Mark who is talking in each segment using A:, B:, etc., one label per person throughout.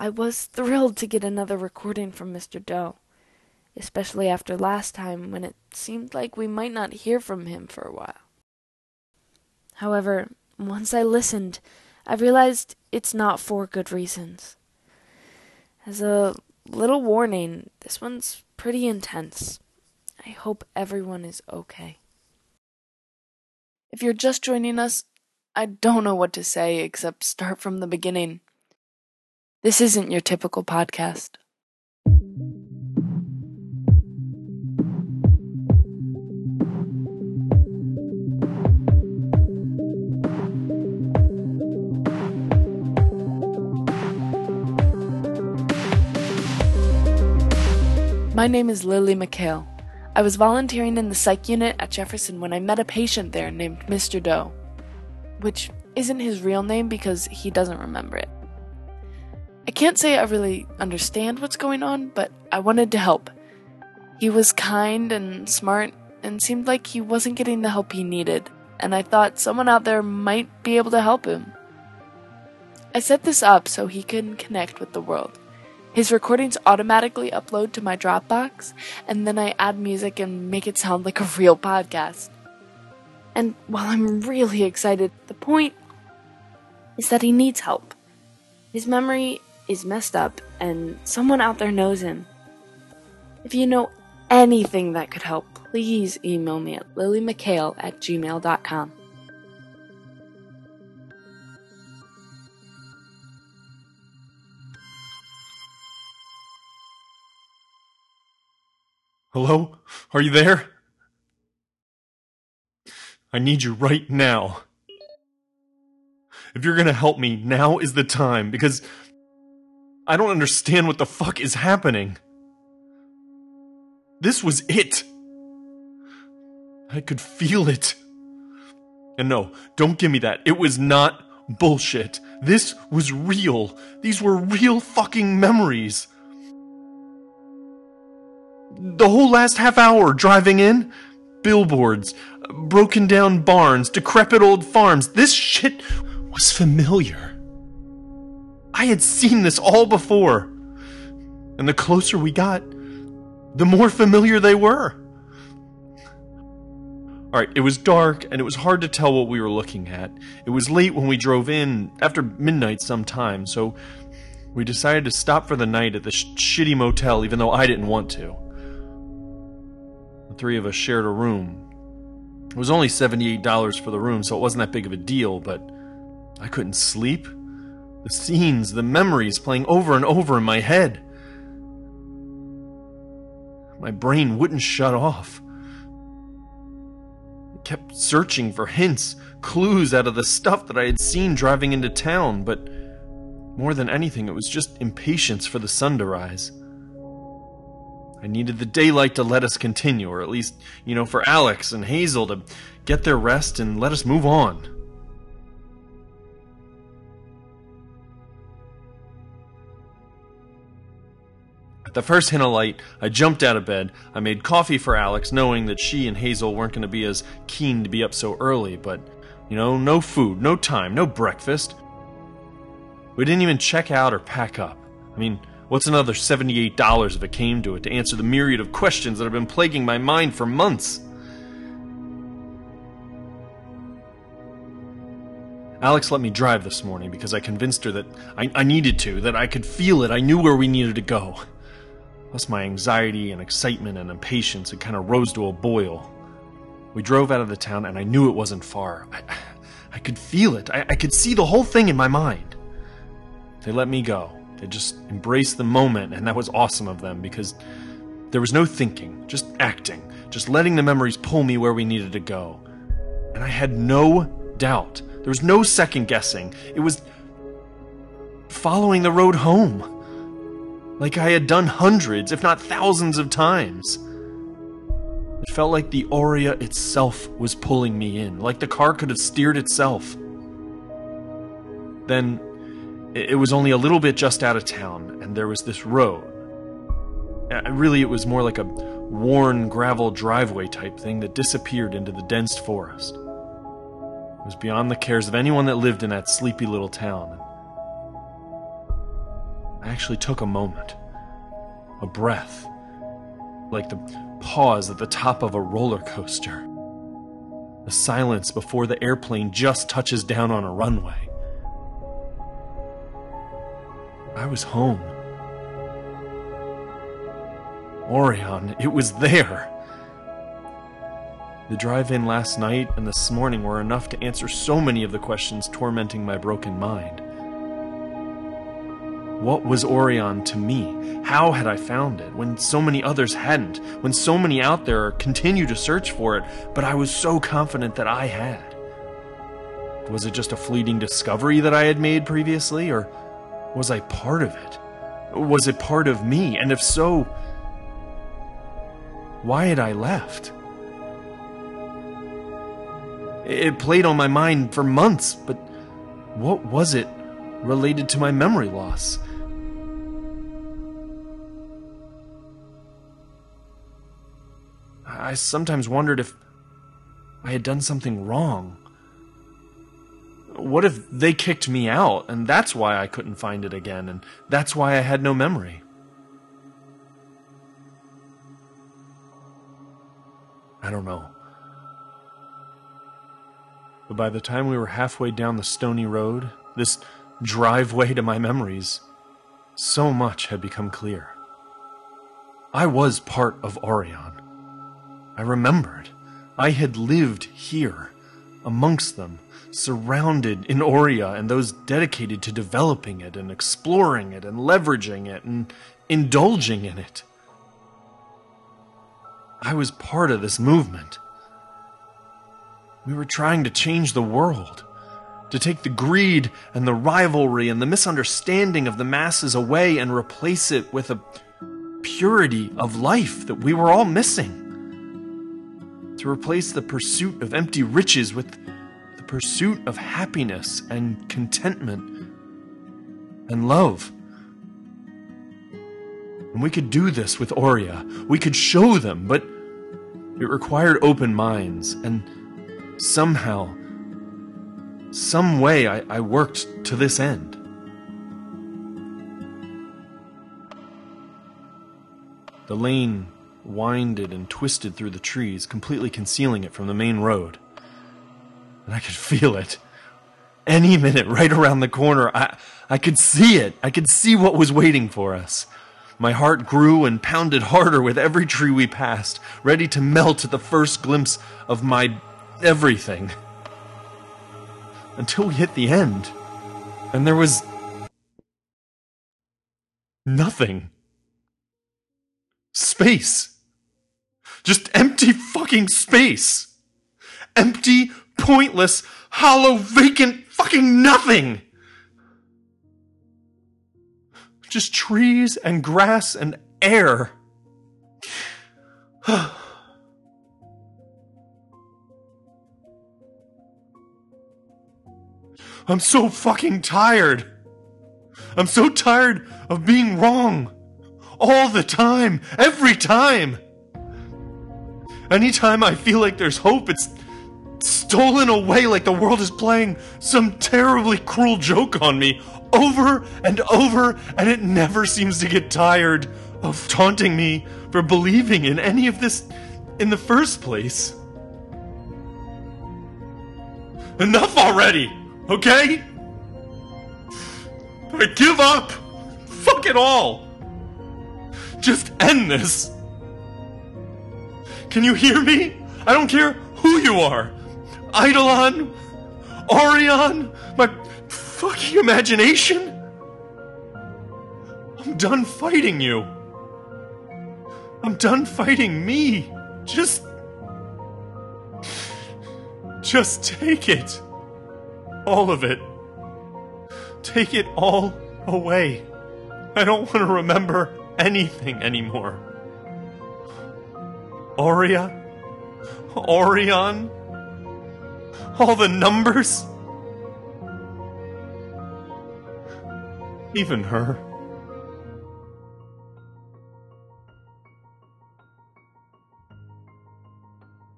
A: I was thrilled to get another recording from Mr. Doe, especially after last time when it seemed like we might not hear from him for a while. However, once I listened, I realized it's not for good reasons. As a little warning, this one's pretty intense. I hope everyone is okay. If you're just joining us, I don't know what to say except start from the beginning. This isn't your typical podcast. My name is Lily McHale. I was volunteering in the psych unit at Jefferson when I met a patient there named Mr. Doe, which isn't his real name because he doesn't remember it. I can't say I really understand what's going on, but I wanted to help. He was kind and smart and seemed like he wasn't getting the help he needed, and I thought someone out there might be able to help him. I set this up so he can connect with the world. His recordings automatically upload to my Dropbox, and then I add music and make it sound like a real podcast. And while I'm really excited, the point is that he needs help. His memory is messed up, and someone out there knows him. If you know anything that could help, please email me at lilymchale at gmail.com.
B: Hello? Are you there? I need you right now. If you're gonna help me, now is the time, because I don't understand what the fuck is happening. This was it. I could feel it. And no, don't give me that. It was not bullshit. This was real. These were real fucking memories. The whole last half hour driving in, billboards, broken down barns, decrepit old farms. This shit was familiar. I had seen this all before. And the closer we got, the more familiar they were. Alright, it was dark and it was hard to tell what we were looking at. It was late when we drove in, after midnight sometime, so we decided to stop for the night at the sh- shitty motel, even though I didn't want to. The three of us shared a room. It was only $78 for the room, so it wasn't that big of a deal, but I couldn't sleep. The scenes, the memories playing over and over in my head. My brain wouldn't shut off. I kept searching for hints, clues out of the stuff that I had seen driving into town, but more than anything, it was just impatience for the sun to rise. I needed the daylight to let us continue, or at least, you know, for Alex and Hazel to get their rest and let us move on. At the first hint of light, I jumped out of bed. I made coffee for Alex, knowing that she and Hazel weren't going to be as keen to be up so early, but, you know, no food, no time, no breakfast. We didn't even check out or pack up. I mean, what's another $78 if it came to it to answer the myriad of questions that have been plaguing my mind for months? Alex let me drive this morning because I convinced her that I, I needed to, that I could feel it, I knew where we needed to go. Plus, my anxiety and excitement and impatience had kind of rose to a boil. We drove out of the town, and I knew it wasn't far. I, I could feel it. I, I could see the whole thing in my mind. They let me go. They just embraced the moment, and that was awesome of them because there was no thinking, just acting, just letting the memories pull me where we needed to go. And I had no doubt. There was no second guessing. It was following the road home like I had done hundreds, if not thousands of times. It felt like the Aurea itself was pulling me in, like the car could have steered itself. Then, it was only a little bit just out of town, and there was this road. Really, it was more like a worn gravel driveway type thing that disappeared into the dense forest. It was beyond the cares of anyone that lived in that sleepy little town. I actually took a moment, a breath, like the pause at the top of a roller coaster, the silence before the airplane just touches down on a runway. I was home. Orion, it was there. The drive in last night and this morning were enough to answer so many of the questions tormenting my broken mind. What was Orion to me? How had I found it when so many others hadn't? When so many out there continue to search for it, but I was so confident that I had? Was it just a fleeting discovery that I had made previously, or was I part of it? Was it part of me? And if so, why had I left? It played on my mind for months, but what was it related to my memory loss? I sometimes wondered if I had done something wrong. What if they kicked me out, and that's why I couldn't find it again, and that's why I had no memory? I don't know. But by the time we were halfway down the stony road, this driveway to my memories, so much had become clear. I was part of Orion. I remembered. I had lived here, amongst them, surrounded in Auria and those dedicated to developing it and exploring it and leveraging it and indulging in it. I was part of this movement. We were trying to change the world, to take the greed and the rivalry and the misunderstanding of the masses away and replace it with a purity of life that we were all missing. To replace the pursuit of empty riches with the pursuit of happiness and contentment and love. And we could do this with Auria. We could show them, but it required open minds and somehow, some way, I, I worked to this end. The lane winded and twisted through the trees, completely concealing it from the main road. And I could feel it. Any minute, right around the corner, I, I could see it. I could see what was waiting for us. My heart grew and pounded harder with every tree we passed, ready to melt at the first glimpse of my everything. Until we hit the end. And there was. nothing. Space. Just empty fucking space. Empty, pointless, hollow, vacant fucking nothing. Just trees and grass and air. I'm so fucking tired. I'm so tired of being wrong. All the time. Every time. Anytime I feel like there's hope, it's stolen away like the world is playing some terribly cruel joke on me over and over, and it never seems to get tired of taunting me for believing in any of this in the first place. Enough already, okay? I give up! Fuck it all! Just end this! Can you hear me? I don't care who you are! Eidolon? Orion? My fucking imagination? I'm done fighting you. I'm done fighting me. Just. Just take it. All of it. Take it all away. I don't want to remember anything anymore. Auria? Orion? All the numbers? Even her.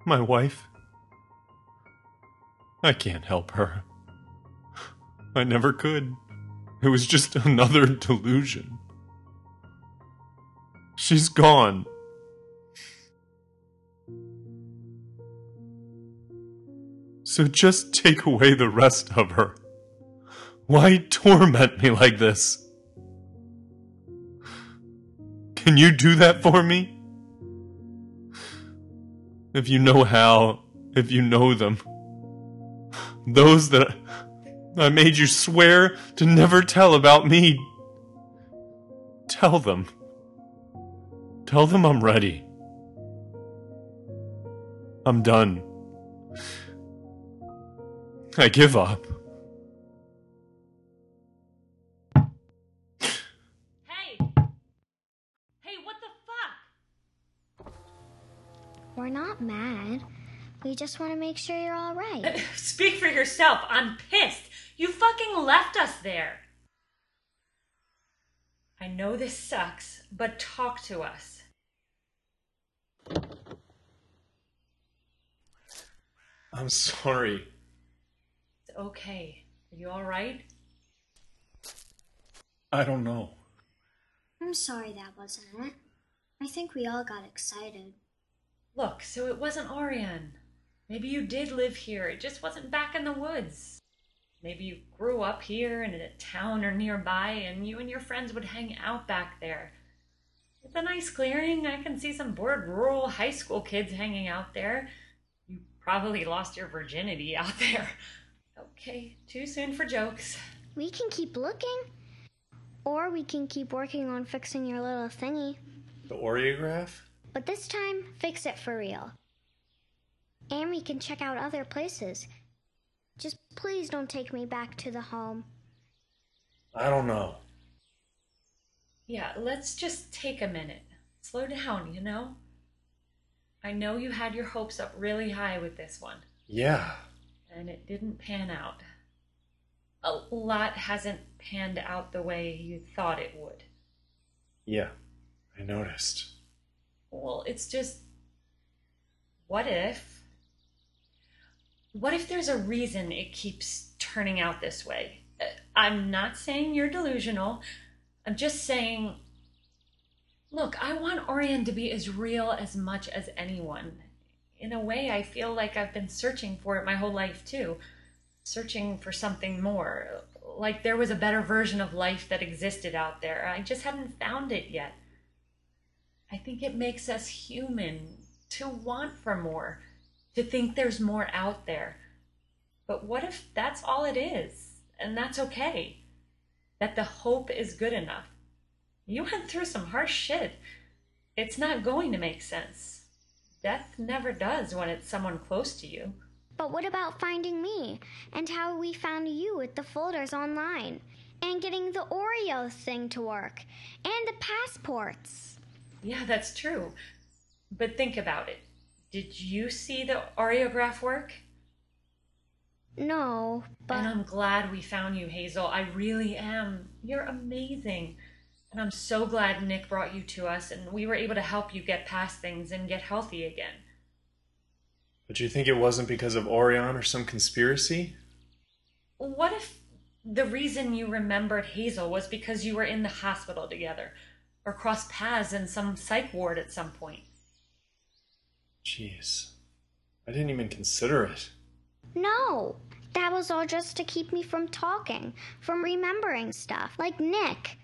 B: My wife. I can't help her. I never could. It was just another delusion. She's gone. So just take away the rest of her. Why torment me like this? Can you do that for me? If you know how, if you know them. Those that I made you swear to never tell about me. Tell them. Tell them I'm ready. I'm done. I give up.
C: Hey! Hey, what the fuck?
D: We're not mad. We just want to make sure you're all right.
C: Speak for yourself. I'm pissed. You fucking left us there. I know this sucks, but talk to us.
B: I'm sorry.
C: It's okay. Are you alright?
B: I don't know.
D: I'm sorry that wasn't it. I think we all got excited.
C: Look, so it wasn't Orion. Maybe you did live here, it just wasn't back in the woods. Maybe you grew up here in a town or nearby, and you and your friends would hang out back there. It's a nice clearing. I can see some bored rural high school kids hanging out there. You probably lost your virginity out there. Okay, too soon for jokes.
D: We can keep looking. Or we can keep working on fixing your little thingy.
B: The Oreograph?
D: But this time, fix it for real. And we can check out other places. Just please don't take me back to the home.
B: I don't know.
C: Yeah, let's just take a minute. Slow down, you know? I know you had your hopes up really high with this one,
B: Yeah.
C: And it didn't pan out. A lot hasn't panned out the way you thought it would.
B: Yeah. I noticed.
C: Well, it's just. What if? What if there's a reason it keeps turning out this way? I'm not saying you're delusional. I'm just saying. Look, I want Orion to be as real as much as anyone. In a way, I feel like I've been searching for it my whole life, too. Searching for something more. Like there was a better version of life that existed out there. I just hadn't found it yet. I think it makes us human to want for more, to think there's more out there. But what if that's all it is? And that's okay. That the hope is good enough. You went through some harsh shit. It's not going to make sense. Death never does when it's someone close to you.
D: But what about finding me? And how we found you with the folders online? And getting the Oreo thing to work? And the passports?
C: Yeah, that's true. But think about it. Did you see the Oreograph work?
D: No, but.
C: And I'm glad we found you, Hazel. I really am. You're amazing. And I'm so glad Nick brought you to us and we were able to help you get past things and get healthy again.
B: But you think it wasn't because of Orion or some conspiracy?
C: What if the reason you remembered Hazel was because you were in the hospital together or crossed paths in some psych ward at some point?
B: Jeez. I didn't even consider it.
D: No, that was all just to keep me from talking, from remembering stuff, like Nick.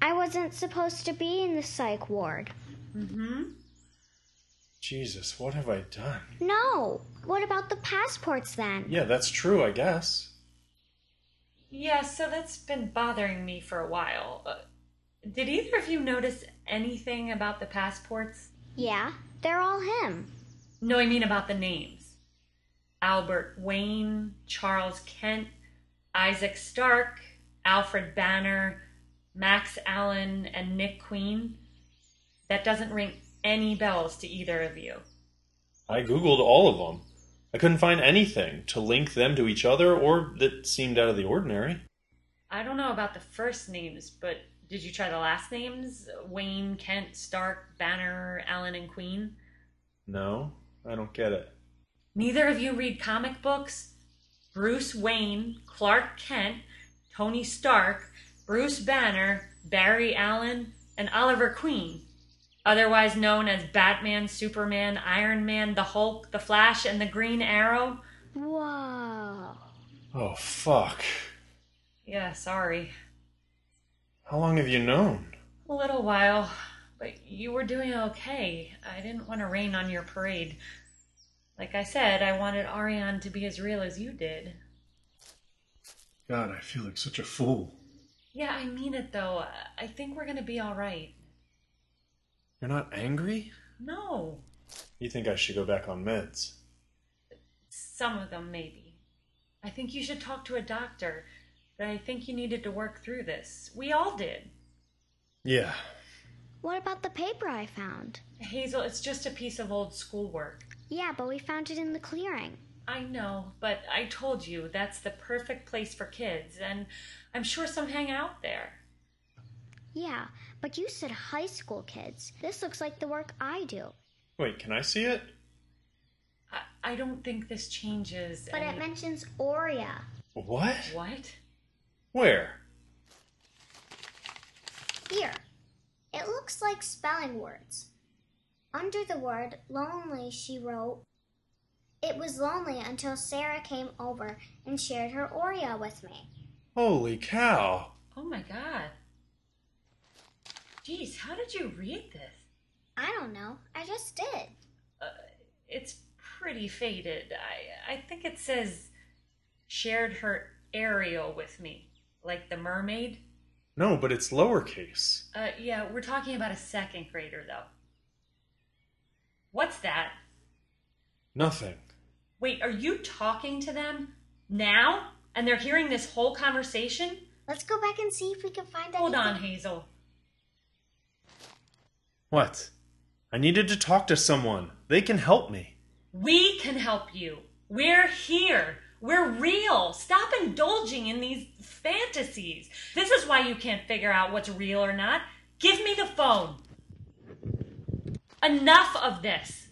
D: I wasn't supposed to be in the psych ward.
C: Mm-hmm.
B: Jesus, what have I done?
D: No, what about the passports then?
B: Yeah, that's true, I guess.
C: Yeah, so that's been bothering me for a while. Uh, did either of you notice anything about the passports?
D: Yeah, they're all him.
C: No, I mean about the names. Albert Wayne, Charles Kent, Isaac Stark, Alfred Banner, Max Allen, and Nick Queen. That doesn't ring any bells to either of you.
B: I googled all of them. I couldn't find anything to link them to each other or that seemed out of the ordinary.
C: I don't know about the first names, but did you try the last names? Wayne, Kent, Stark, Banner, Allen, and Queen?
B: No, I don't get it.
C: Neither of you read comic books? Bruce Wayne, Clark Kent, Tony Stark, Bruce Banner, Barry Allen, and Oliver Queen, otherwise known as Batman, Superman, Iron Man, the Hulk, the Flash, and the Green Arrow.
D: Whoa.
B: Oh, fuck.
C: Yeah, sorry.
B: How long have you known?
C: A little while, but you were doing okay. I didn't want to rain on your parade. Like I said, I wanted Orion to be as real as you did.
B: God, I feel like such a fool.
C: Yeah, I mean it though. I think we're gonna be alright.
B: You're not angry?
C: No.
B: You think I should go back on meds?
C: Some of them, maybe. I think you should talk to a doctor. But I think you needed to work through this. We all did.
B: Yeah.
D: What about the paper I found?
C: Hazel, it's just a piece of old schoolwork.
D: Yeah, but we found it in the clearing.
C: I know, but I told you that's the perfect place for kids, and I'm sure some hang out there.
D: Yeah, but you said high school kids. This looks like the work I do.
B: Wait, can I see it?
C: I, I don't think this changes.
D: But
C: any-
D: it mentions Aurea.
B: What?
C: What?
B: Where?
D: Here. It looks like spelling words. Under the word lonely, she wrote, It was lonely until Sarah came over and shared her Aurea with me.
B: Holy cow.
C: Oh my god. Jeez, how did you read this?
D: I don't know. I just did.
C: Uh, it's pretty faded. I, I think it says shared her aerial with me, like the mermaid.
B: No, but it's lowercase.
C: Uh, yeah, we're talking about a second grader though. What's that?
B: Nothing.
C: Wait, are you talking to them now? And they're hearing this whole conversation?
D: Let's go back and see if we can find out.
C: Hold on. Hazel.
B: What? I needed to talk to someone. They can help me.
C: We can help you. We're here. We're real. Stop indulging in these fantasies. This is why you can't figure out what's real or not. Give me the phone. Enough of this.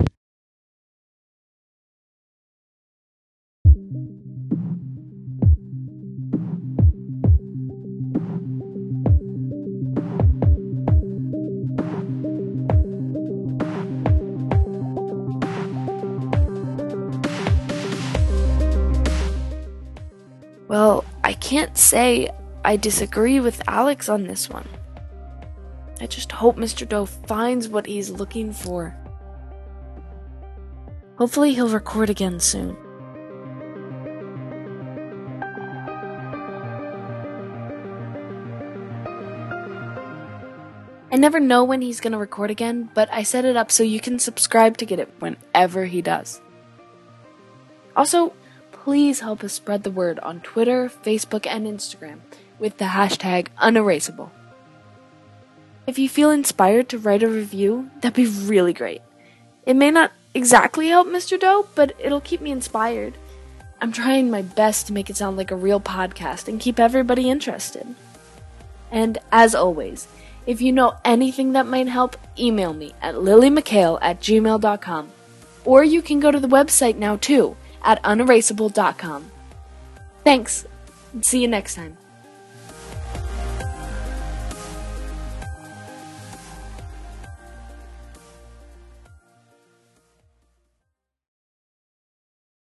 A: Can't say I disagree with Alex on this one. I just hope Mr. Doe finds what he's looking for. Hopefully, he'll record again soon. I never know when he's gonna record again, but I set it up so you can subscribe to get it whenever he does. Also, please help us spread the word on Twitter, Facebook, and Instagram with the hashtag unerasable. If you feel inspired to write a review, that'd be really great. It may not exactly help Mr. Doe, but it'll keep me inspired. I'm trying my best to make it sound like a real podcast and keep everybody interested. And as always, if you know anything that might help, email me at lilymchale at gmail.com. Or you can go to the website now too at unerasable.com. Thanks, see you next time.